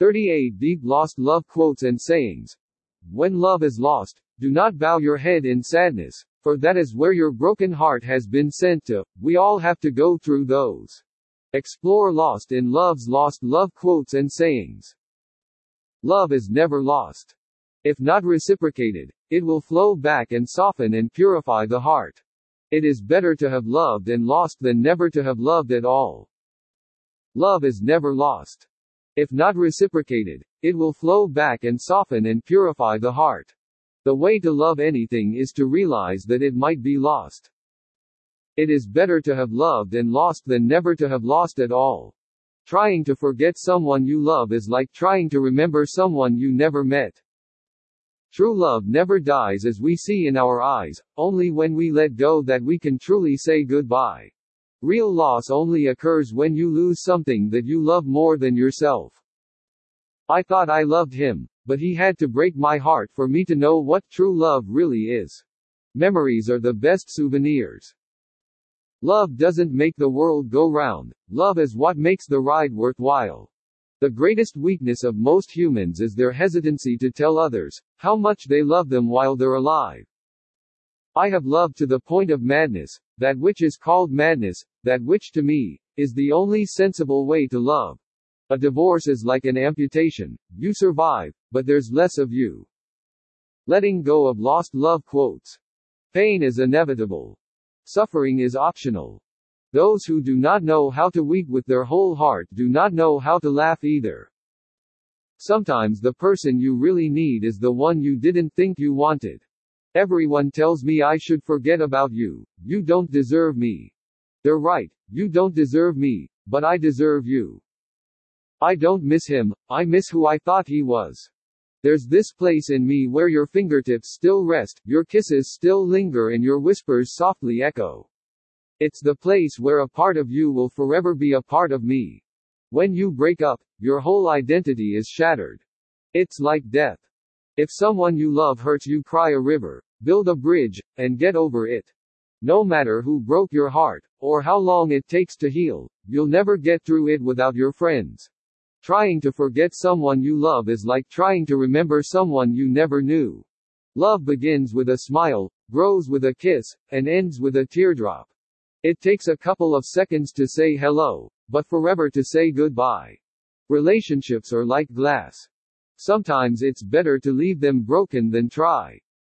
38 Deep Lost Love Quotes and Sayings. When love is lost, do not bow your head in sadness, for that is where your broken heart has been sent to. We all have to go through those. Explore Lost in Love's Lost Love Quotes and Sayings. Love is never lost. If not reciprocated, it will flow back and soften and purify the heart. It is better to have loved and lost than never to have loved at all. Love is never lost. If not reciprocated, it will flow back and soften and purify the heart. The way to love anything is to realize that it might be lost. It is better to have loved and lost than never to have lost at all. Trying to forget someone you love is like trying to remember someone you never met. True love never dies as we see in our eyes, only when we let go that we can truly say goodbye. Real loss only occurs when you lose something that you love more than yourself. I thought I loved him, but he had to break my heart for me to know what true love really is. Memories are the best souvenirs. Love doesn't make the world go round, love is what makes the ride worthwhile. The greatest weakness of most humans is their hesitancy to tell others how much they love them while they're alive. I have loved to the point of madness, that which is called madness, that which to me, is the only sensible way to love. A divorce is like an amputation, you survive, but there's less of you. Letting go of lost love quotes. Pain is inevitable. Suffering is optional. Those who do not know how to weep with their whole heart do not know how to laugh either. Sometimes the person you really need is the one you didn't think you wanted. Everyone tells me I should forget about you. You don't deserve me. They're right. You don't deserve me, but I deserve you. I don't miss him, I miss who I thought he was. There's this place in me where your fingertips still rest, your kisses still linger, and your whispers softly echo. It's the place where a part of you will forever be a part of me. When you break up, your whole identity is shattered. It's like death. If someone you love hurts you cry a river, build a bridge, and get over it. No matter who broke your heart, or how long it takes to heal, you'll never get through it without your friends. Trying to forget someone you love is like trying to remember someone you never knew. Love begins with a smile, grows with a kiss, and ends with a teardrop. It takes a couple of seconds to say hello, but forever to say goodbye. Relationships are like glass. Sometimes it's better to leave them broken than try.